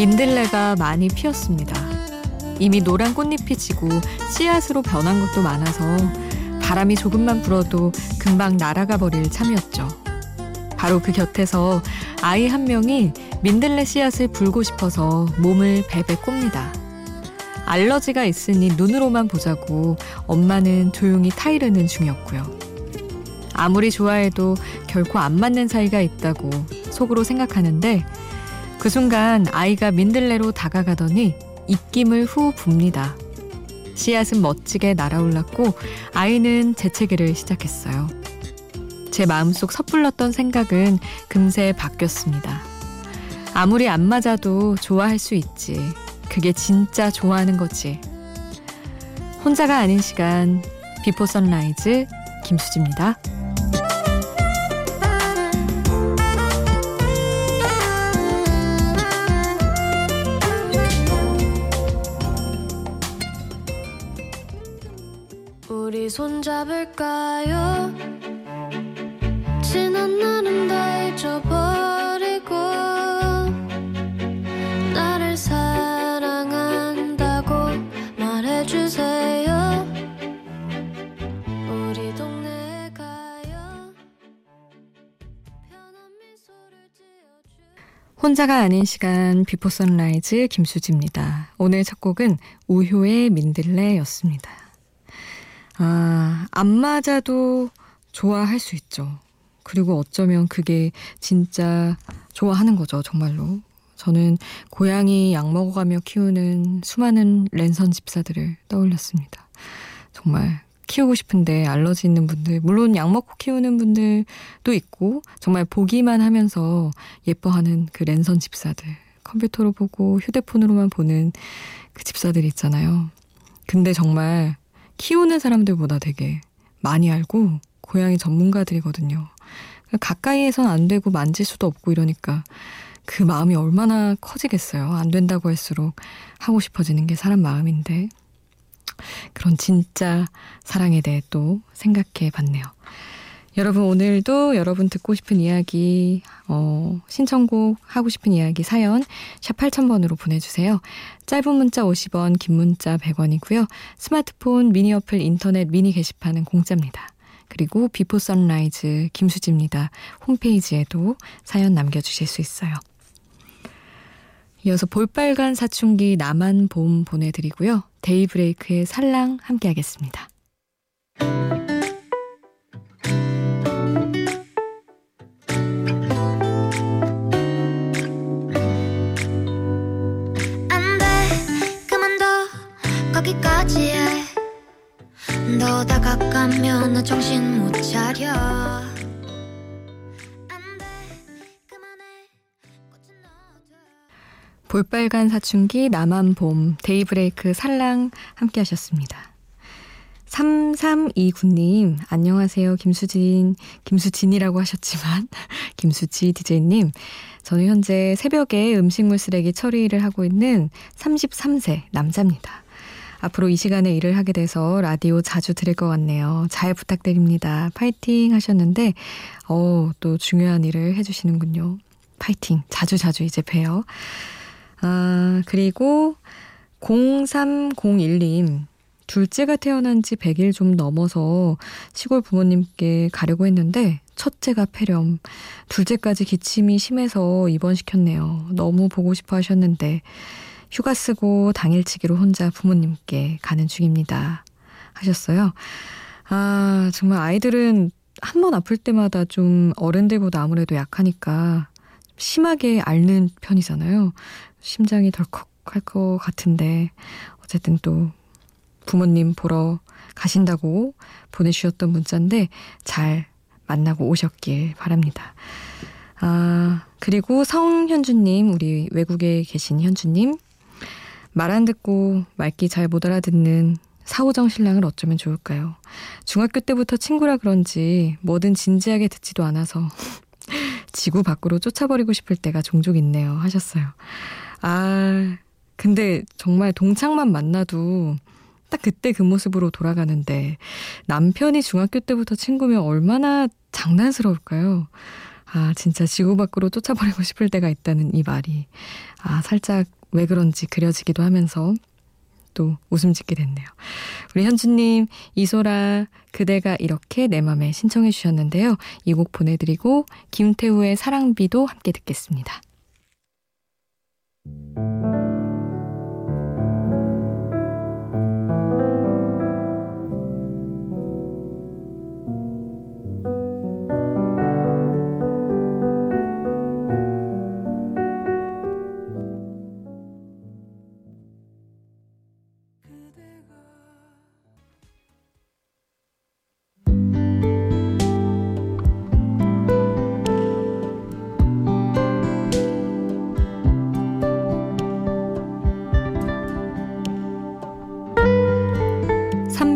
민들레가 많이 피었습니다. 이미 노란 꽃잎이 지고 씨앗으로 변한 것도 많아서 바람이 조금만 불어도 금방 날아가 버릴 참이었죠. 바로 그 곁에서 아이 한 명이 민들레 씨앗을 불고 싶어서 몸을 베베 꼽니다. 알러지가 있으니 눈으로만 보자고 엄마는 조용히 타이르는 중이었고요. 아무리 좋아해도 결코 안 맞는 사이가 있다고 속으로 생각하는데 그 순간 아이가 민들레로 다가가더니 입김을 후 붑니다. 씨앗은 멋지게 날아올랐고 아이는 재채기를 시작했어요. 제 마음속 섣불렀던 생각은 금세 바뀌었습니다. 아무리 안 맞아도 좋아할 수 있지. 그게 진짜 좋아하는 거지. 혼자가 아닌 시간 Before Sunrise 김수지입니다. 손잡을까요? 지난 날은 다 잊어버리고 나를 사랑한다고 말해주세요. 우리 동네 가요. 혼자가 아닌 시간 Before Sunrise 김수지입니다. 오늘 첫 곡은 우효의 민들레였습니다. 아, 안 맞아도 좋아할 수 있죠. 그리고 어쩌면 그게 진짜 좋아하는 거죠, 정말로. 저는 고양이 약 먹어가며 키우는 수많은 랜선 집사들을 떠올렸습니다. 정말 키우고 싶은데 알러지 있는 분들, 물론 약 먹고 키우는 분들도 있고, 정말 보기만 하면서 예뻐하는 그 랜선 집사들. 컴퓨터로 보고 휴대폰으로만 보는 그 집사들 있잖아요. 근데 정말 키우는 사람들보다 되게 많이 알고 고양이 전문가들이거든요. 가까이에선 안 되고 만질 수도 없고 이러니까 그 마음이 얼마나 커지겠어요. 안 된다고 할수록 하고 싶어지는 게 사람 마음인데 그런 진짜 사랑에 대해 또 생각해 봤네요. 여러분 오늘도 여러분 듣고 싶은 이야기, 어, 신청곡 하고 싶은 이야기 사연 샵 8000번으로 보내주세요. 짧은 문자 50원, 긴 문자 100원이고요. 스마트폰 미니 어플 인터넷 미니 게시판은 공짜입니다. 그리고 Before Sunrise 김수지입니다. 홈페이지에도 사연 남겨주실 수 있어요. 이어서 볼빨간 사춘기 나만 봄 보내드리고요. Daybreak의 살랑 함께 하겠습니다. 나 정신 못 차려 볼빨간 사춘기 나만 봄 데이브레이크 살랑 함께 하셨습니다. 3329님 안녕하세요 김수진 김수진이라고 하셨지만 김수지 디제이님 저는 현재 새벽에 음식물 쓰레기 처리를 하고 있는 33세 남자입니다. 앞으로 이 시간에 일을 하게 돼서 라디오 자주 들을 것 같네요. 잘 부탁드립니다. 파이팅 하셨는데, 어, 또 중요한 일을 해주시는군요. 파이팅. 자주 자주 이제 봬요. 아, 그리고 0301님. 둘째가 태어난 지 100일 좀 넘어서 시골 부모님께 가려고 했는데 첫째가 폐렴, 둘째까지 기침이 심해서 입원시켰네요. 너무 보고 싶어 하셨는데 휴가 쓰고 당일치기로 혼자 부모님께 가는 중입니다. 하셨어요. 아, 정말 아이들은 한 번 아플 때마다 좀 어른들보다 아무래도 약하니까 심하게 앓는 편이잖아요. 심장이 덜컥 할 것 같은데, 어쨌든 또 부모님 보러 가신다고 보내주셨던 문자인데, 잘 만나고 오셨길 바랍니다. 아, 그리고 성현주님, 우리 외국에 계신 현주님, 말 안 듣고 말귀 잘 못 알아듣는 사오정 신랑을 어쩌면 좋을까요? 중학교 때부터 친구라 그런지 뭐든 진지하게 듣지도 않아서 지구 밖으로 쫓아버리고 싶을 때가 종종 있네요. 하셨어요. 아, 근데 정말 동창만 만나도 딱 그때 그 모습으로 돌아가는데 남편이 중학교 때부터 친구면 얼마나 장난스러울까요? 아, 진짜 지구 밖으로 쫓아버리고 싶을 때가 있다는 이 말이, 아, 살짝 왜 그런지 그려지기도 하면서 또 웃음 짓게 됐네요. 우리 현주님, 이소라, 그대가 이렇게 내 맘에 신청해 주셨는데요. 이 곡 보내드리고, 김태우의 사랑비도 함께 듣겠습니다.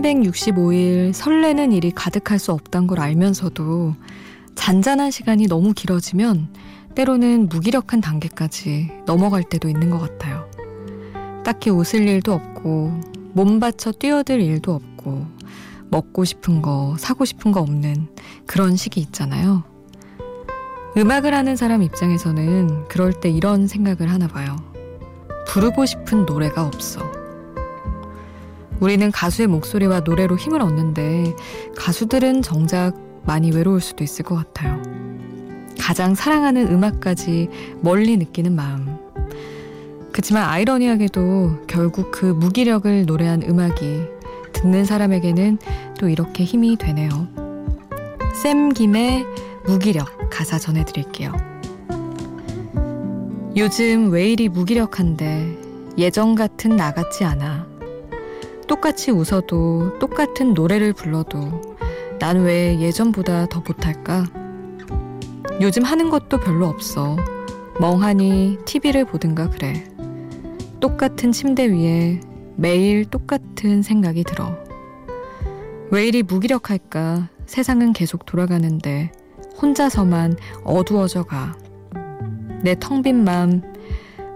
365일 설레는 일이 가득할 수 없단 걸 알면서도 잔잔한 시간이 너무 길어지면 때로는 무기력한 단계까지 넘어갈 때도 있는 것 같아요. 딱히 웃을 일도 없고, 몸 바쳐 뛰어들 일도 없고, 먹고 싶은 거, 사고 싶은 거 없는 그런 시기 있잖아요. 음악을 하는 사람 입장에서는 그럴 때 이런 생각을 하나 봐요. 부르고 싶은 노래가 없어. 우리는 가수의 목소리와 노래로 힘을 얻는데 가수들은 정작 많이 외로울 수도 있을 것 같아요. 가장 사랑하는 음악까지 멀리 느끼는 마음. 그치만 아이러니하게도 결국 그 무기력을 노래한 음악이 듣는 사람에게는 또 이렇게 힘이 되네요. 샘 김의 무기력 가사 전해드릴게요. 요즘 왜 이리 무기력한데 예전 같은 나 같지 않아. 똑같이 웃어도 똑같은 노래를 불러도 난 왜 예전보다 더 못할까? 요즘 하는 것도 별로 없어. 멍하니 TV를 보든가 그래. 똑같은 침대 위에 매일 똑같은 생각이 들어. 왜 이리 무기력할까? 세상은 계속 돌아가는데 혼자서만 어두워져 가. 내 텅빈 마음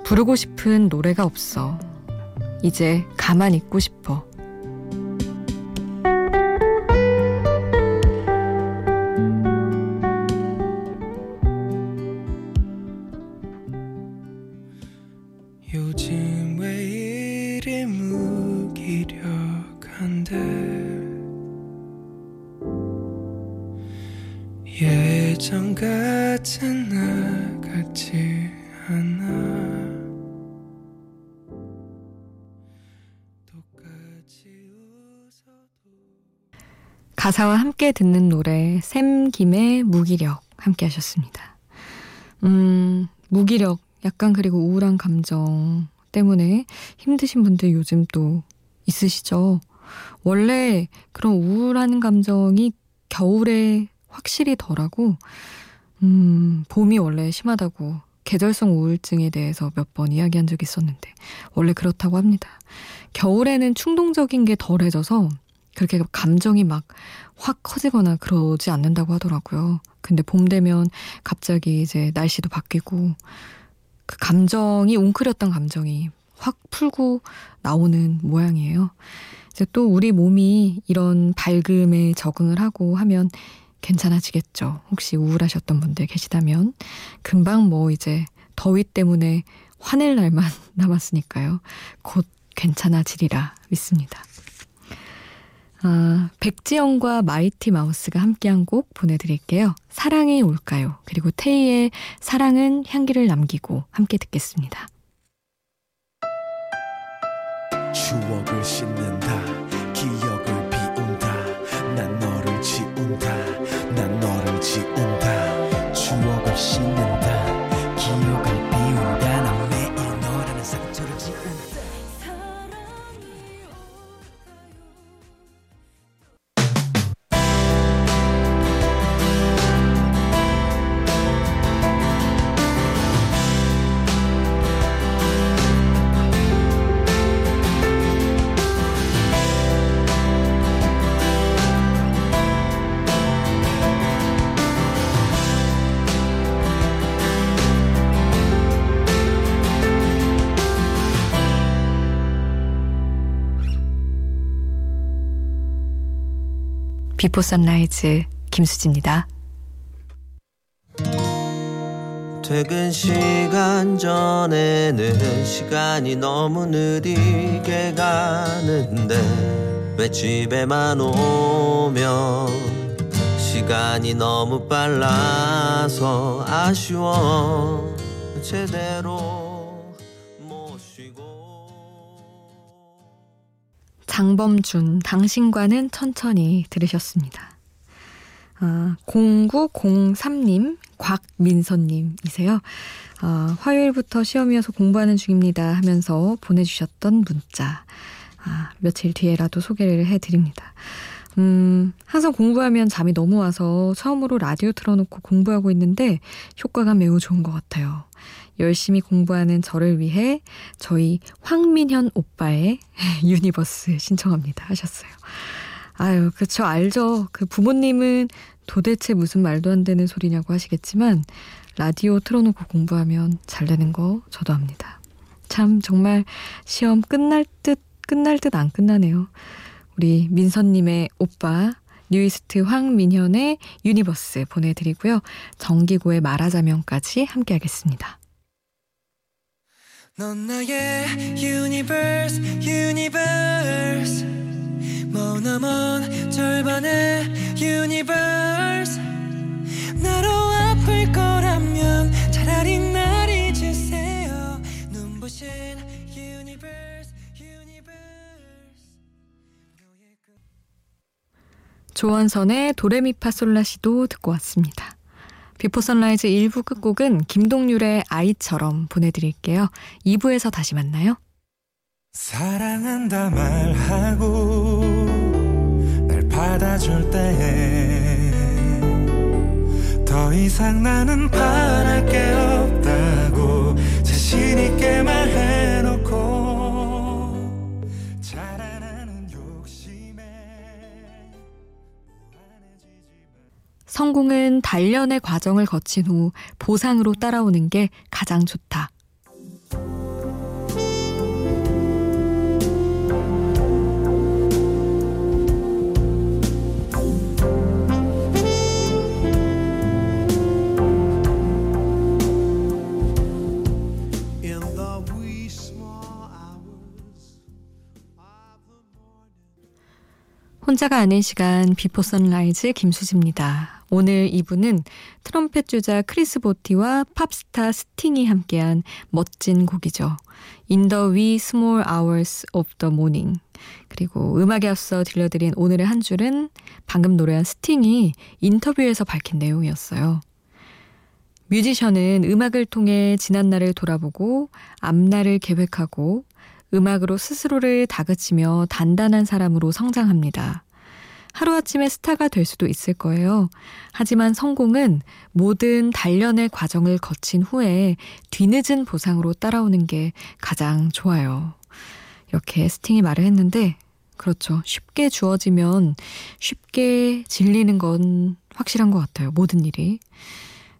부르고 싶은 노래가 없어. 이제 가만 있고 싶어. 가사와 함께 듣는 노래 샘 김의 무기력 함께 하셨습니다. 음, 무기력 약간 그리고 우울한 감정 때문에 힘드신 분들 요즘 또 있으시죠? 원래 그런 우울한 감정이 겨울에 확실히 덜하고 음, 봄이 원래 심하다고 계절성 우울증에 대해서 몇 번 이야기한 적이 있었는데 원래 그렇다고 합니다. 겨울에는 충동적인 게 덜해져서 그렇게 감정이 막 확 커지거나 그러지 않는다고 하더라고요. 근데 봄 되면 갑자기 이제 날씨도 바뀌고 그 감정이 웅크렸던 감정이 확 풀고 나오는 모양이에요. 이제 또 우리 몸이 이런 밝음에 적응을 하고 하면 괜찮아지겠죠. 혹시 우울하셨던 분들 계시다면 금방 뭐 이제 더위 때문에 화낼 날만 남았으니까요. 곧 괜찮아지리라 믿습니다. 아, 백지영과 마이티 마우스가 함께한 곡 보내드릴게요. 사랑이 올까요? 그리고 테이의 사랑은 향기를 남기고 함께 듣겠습니다. 추억을 씻는다 기억을 비운다 난 너를 지운다 난 너를 지운다 추억을 씻는다 Before Sunrise 김수지입니다. 퇴근 시간 전에는 시간이 너무 느리게 가는데 왜 집에만 오면 시간이 너무 빨라서 아쉬워 제대로 장범준 당신과는 천천히 들으셨습니다. 아, 0903님, 곽민선님이세요. 아, 화요일부터 시험이어서 공부하는 중입니다 하면서 보내주셨던 문자. 아, 며칠 뒤에라도 소개를 해드립니다. 음, 항상 공부하면 잠이 너무 와서 처음으로 라디오 틀어놓고 공부하고 있는데 효과가 매우 좋은 것 같아요. 열심히 공부하는 저를 위해 저희 황민현 오빠의 Universe 신청합니다 하셨어요. 아유, 그쵸, 알죠. 그 부모님은 도대체 무슨 말도 안 되는 소리냐고 하시겠지만, 라디오 틀어놓고 공부하면 잘 되는 거 저도 압니다. 참, 정말 시험 끝날 듯, 끝날 듯 안 끝나네요. 우리 민선님의 오빠, NU'EST 황민현의 Universe 보내드리고요. 정기고의 말하자면까지 함께 하겠습니다. 넌 나의 Universe, Universe. 머나먼 절반의 Universe 나로 아플 거라면 차라리 날 잊으세요 눈부신 Universe 조원선의 도레미파솔라시도 듣고 왔습니다. Before Sunrise 1부 끝곡은 김동률의 아이처럼 보내드릴게요. 2부에서 다시 만나요. 사랑한다 말하고 날 받아줄 때 더 이상 나는 바랄 게 없다고 자신 있게 말해놓고 성공은 단련의 과정을 거친 후 보상으로 따라오는 게 가장 좋다. 혼자가 아닌 시간 Before Sunrise 김수지입니다. 오늘 2부는 트럼펫 주자 크리스 보티와 팝스타 스팅이 함께한 멋진 곡이죠. In the wee small hours of the morning. 그리고 음악에 앞서 들려드린 오늘의 한 줄은 방금 노래한 스팅이 인터뷰에서 밝힌 내용이었어요. 뮤지션은 음악을 통해 지난날을 돌아보고 앞날을 계획하고 음악으로 스스로를 다그치며 단단한 사람으로 성장합니다. 하루아침에 스타가 될 수도 있을 거예요. 하지만 성공은 모든 단련의 과정을 거친 후에 뒤늦은 보상으로 따라오는 게 가장 좋아요. 이렇게 스팅이 말을 했는데, 그렇죠. 쉽게 주어지면 쉽게 질리는 건 확실한 것 같아요. 모든 일이.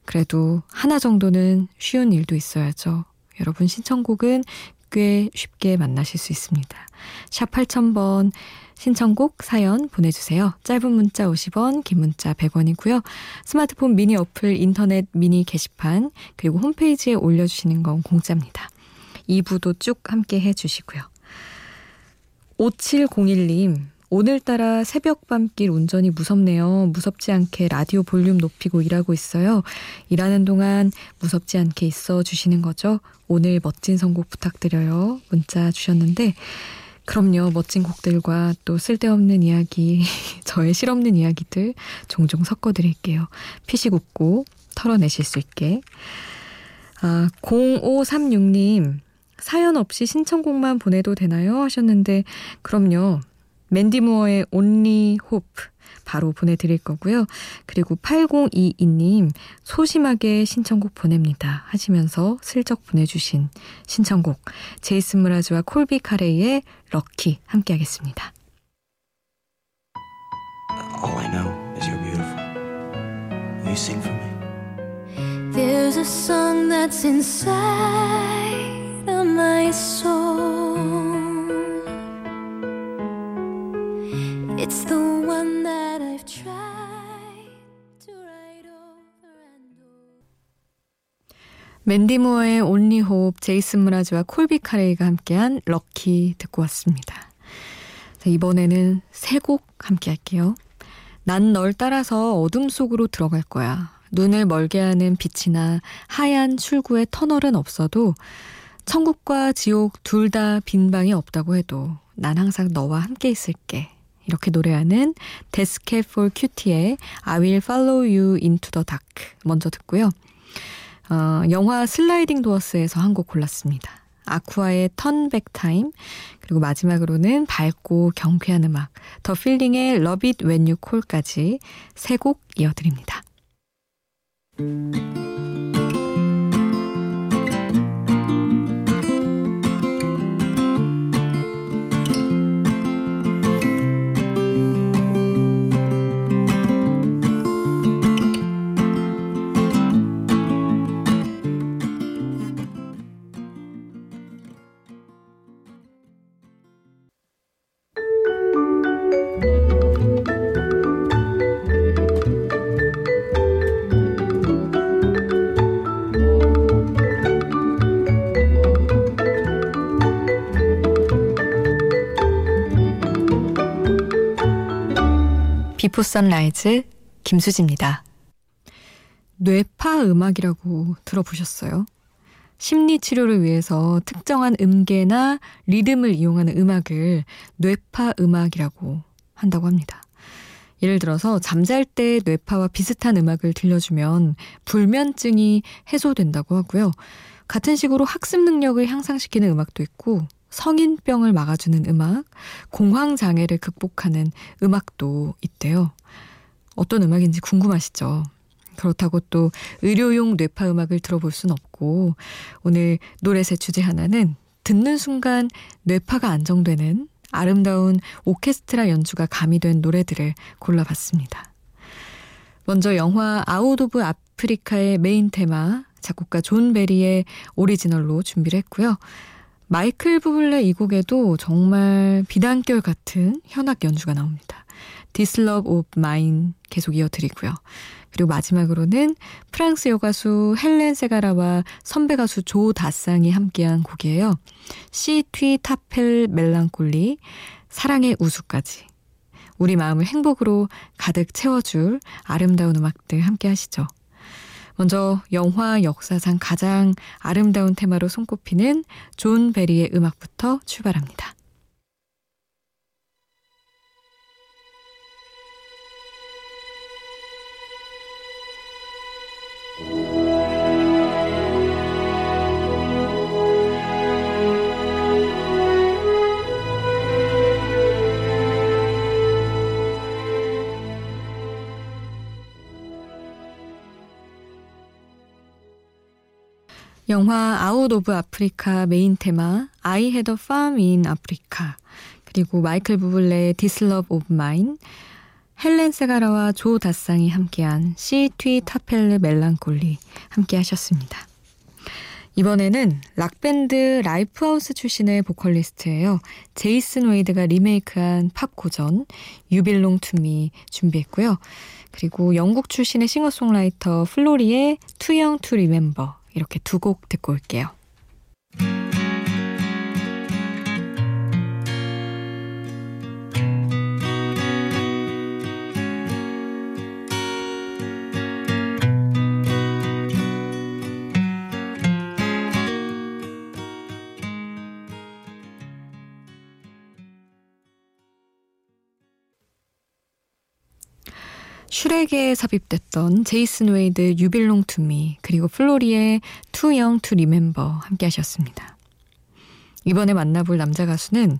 그래도 하나 정도는 쉬운 일도 있어야죠. 여러분 신청곡은 꽤 쉽게 만나실 수 있습니다. 샵 8000번 신청곡 사연 보내주세요. 짧은 문자 50원, 긴 문자 100원이고요. 스마트폰 미니 어플, 인터넷 미니 게시판, 그리고 홈페이지에 올려주시는 건 공짜입니다. 2부도 쭉 함께 해주시고요. 5701님, 오늘따라 새벽 밤길 운전이 무섭네요. 무섭지 않게 라디오 볼륨 높이고 일하고 있어요. 일하는 동안 무섭지 않게 있어 주시는 거죠? 오늘 멋진 선곡 부탁드려요. 문자 주셨는데, 그럼요. 멋진 곡들과 또 쓸데없는 이야기, 저의 실없는 이야기들 종종 섞어드릴게요. 피식 웃고 털어내실 수 있게. 아, 0536님, 사연 없이 신청곡만 보내도 되나요? 하셨는데, 그럼요. 맨디 무어의 Only Hope 바로 보내드릴 거고요. 그리고 8022님 소심하게 신청곡 보냅니다 하시면서 슬쩍 보내주신 신청곡 제이슨 무라즈와 콜비 카레이의 럭키 함께 하겠습니다. All I know is you're beautiful. Will you sing for me? There's a song that's inside of my soul. It's the one that I've tried to write over and over. 맨디 무어의 온리 호흡, 제이슨 무라즈와 콜비 카레이가 함께한 럭키 듣고 왔습니다. 자, 이번에는 세 곡 함께 할게요. 난 널 따라서 어둠 속으로 들어갈 거야. 눈을 멀게 하는 빛이나 하얀 출구의 터널은 없어도 천국과 지옥 둘 다 빈 방이 없다고 해도 난 항상 너와 함께 있을게. 이렇게 노래하는 Death Cab for Cutie의 I will follow you into the dark 먼저 듣고요. 어, 영화 Sliding Doors에서 한 곡 골랐습니다. Aqua의 Turn Back Time 그리고 마지막으로는 밝고 경쾌한 음악 The Feeling의 Love It When You Call까지 세 곡 이어드립니다. Before Sunrise 김수지입니다. 뇌파 음악이라고 들어보셨어요? 심리 치료를 위해서 특정한 음계나 리듬을 이용하는 음악을 뇌파 음악이라고 한다고 합니다. 예를 들어서 잠잘 때 뇌파와 비슷한 음악을 들려주면 불면증이 해소된다고 하고요. 같은 식으로 학습 능력을 향상시키는 음악도 있고 성인병을 막아주는 음악, 공황장애를 극복하는 음악도 있대요. 어떤 음악인지 궁금하시죠? 그렇다고 또 의료용 뇌파 음악을 들어볼 순 없고 오늘 노래 셋 주제 하나는 듣는 순간 뇌파가 안정되는 아름다운 오케스트라 연주가 가미된 노래들을 골라봤습니다. 먼저 영화 Out of Africa의 메인 테마 작곡가 존 베리의 오리지널로 준비를 했고요. 마이클 부블레 이 곡에도 정말 비단결 같은 현악 연주가 나옵니다. This Love of Mine 계속 이어드리고요. 그리고 마지막으로는 프랑스 여가수 헬렌 세가라와 선배 가수 조 다쌍이 함께한 곡이에요. Si tu t'appelles Mélancolie 사랑의 우수까지 우리 마음을 행복으로 가득 채워줄 아름다운 음악들 함께 하시죠. 먼저 영화 역사상 가장 아름다운 테마로 손꼽히는 존 베리의 음악부터 출발합니다. 영화 Out of Africa 메인 테마 I had a farm in Africa 그리고 마이클 부블레의 This Love of Mine 헬렌 세가라와 조 다쌍이 함께한 Si tu t'appelles Mélancolie 함께 하셨습니다. 이번에는 락밴드 라이프하우스 출신의 보컬리스트예요. 제이슨 웨이드가 리메이크한 팝 고전 You Belong to Me 준비했고요. 그리고 영국 출신의 싱어송라이터 플로리의 Too Young to Remember 이렇게 두 곡 듣고 올게요. 슈렉에 삽입됐던 제이슨 웨이드 You Belong to Me 그리고 플로리의 Too Young to Remember 함께 하셨습니다. 이번에 만나볼 남자 가수는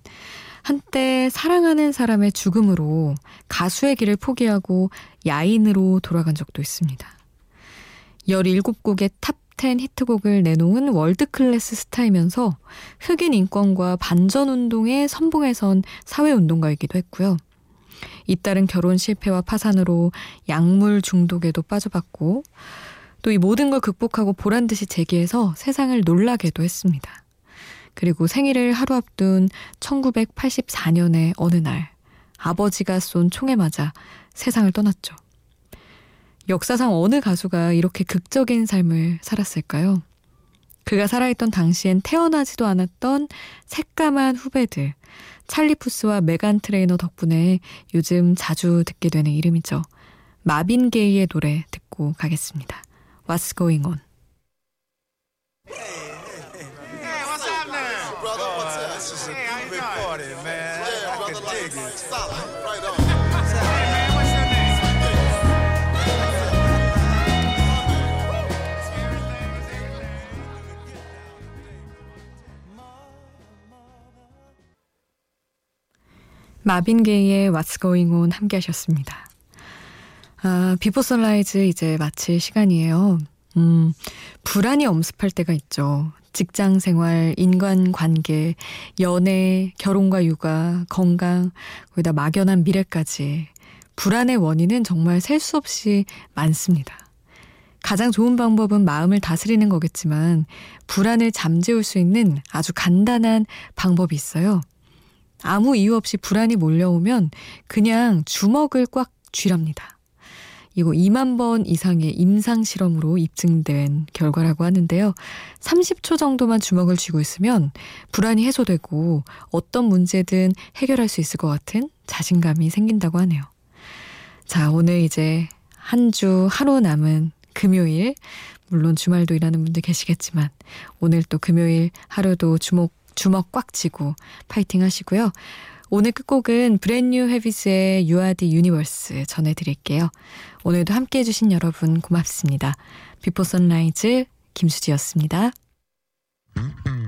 한때 사랑하는 사람의 죽음으로 가수의 길을 포기하고 야인으로 돌아간 적도 있습니다. 17곡의 탑 10 히트곡을 내놓은 world class 스타이면서 흑인 인권과 반전운동에 선봉에 선 사회운동가이기도 했고요. 잇따른 결혼 실패와 파산으로 약물 중독에도 빠져봤고 또 이 모든 걸 극복하고 보란 듯이 재기해서 세상을 놀라게도 했습니다. 그리고 생일을 하루 앞둔 1984년의 어느 날 아버지가 쏜 총에 맞아 세상을 떠났죠. 역사상 어느 가수가 이렇게 극적인 삶을 살았을까요? 그가 살아있던 당시엔 태어나지도 않았던 새까만 후배들. 찰리 푸스와 메간 트레이너 덕분에 요즘 자주 듣게 되는 이름이죠. 마빈 게이의 노래 듣고 가겠습니다. What's going on? 마빈 게이의 What's Going On 함께 하셨습니다. 아, 비포 선라이즈 이제 마칠 시간이에요. 음, 불안이 엄습할 때가 있죠. 직장 생활, 인간 관계, 연애, 결혼과 육아, 건강, 거기다 막연한 미래까지. 불안의 원인은 정말 셀 수 없이 많습니다. 가장 좋은 방법은 마음을 다스리는 거겠지만, 불안을 잠재울 수 있는 아주 간단한 방법이 있어요. 아무 이유 없이 불안이 몰려오면 그냥 주먹을 꽉 쥐랍니다. 이거 2만 번 이상의 임상 실험으로 입증된 결과라고 하는데요. 30초 정도만 주먹을 쥐고 있으면 불안이 해소되고 어떤 문제든 해결할 수 있을 것 같은 자신감이 생긴다고 하네요. 자, 오늘 이제 한 주 하루 남은 금요일, 물론 주말도 일하는 분들 계시겠지만 오늘 또 금요일 하루도 주목 주먹 꽉 쥐고 파이팅 하시고요. 오늘 끝곡은 브랜뉴 헤비스의 You Are The Universe 전해드릴게요. 오늘도 함께 해주신 여러분 고맙습니다. 비포 선라이즈 김수지였습니다. 음, 음.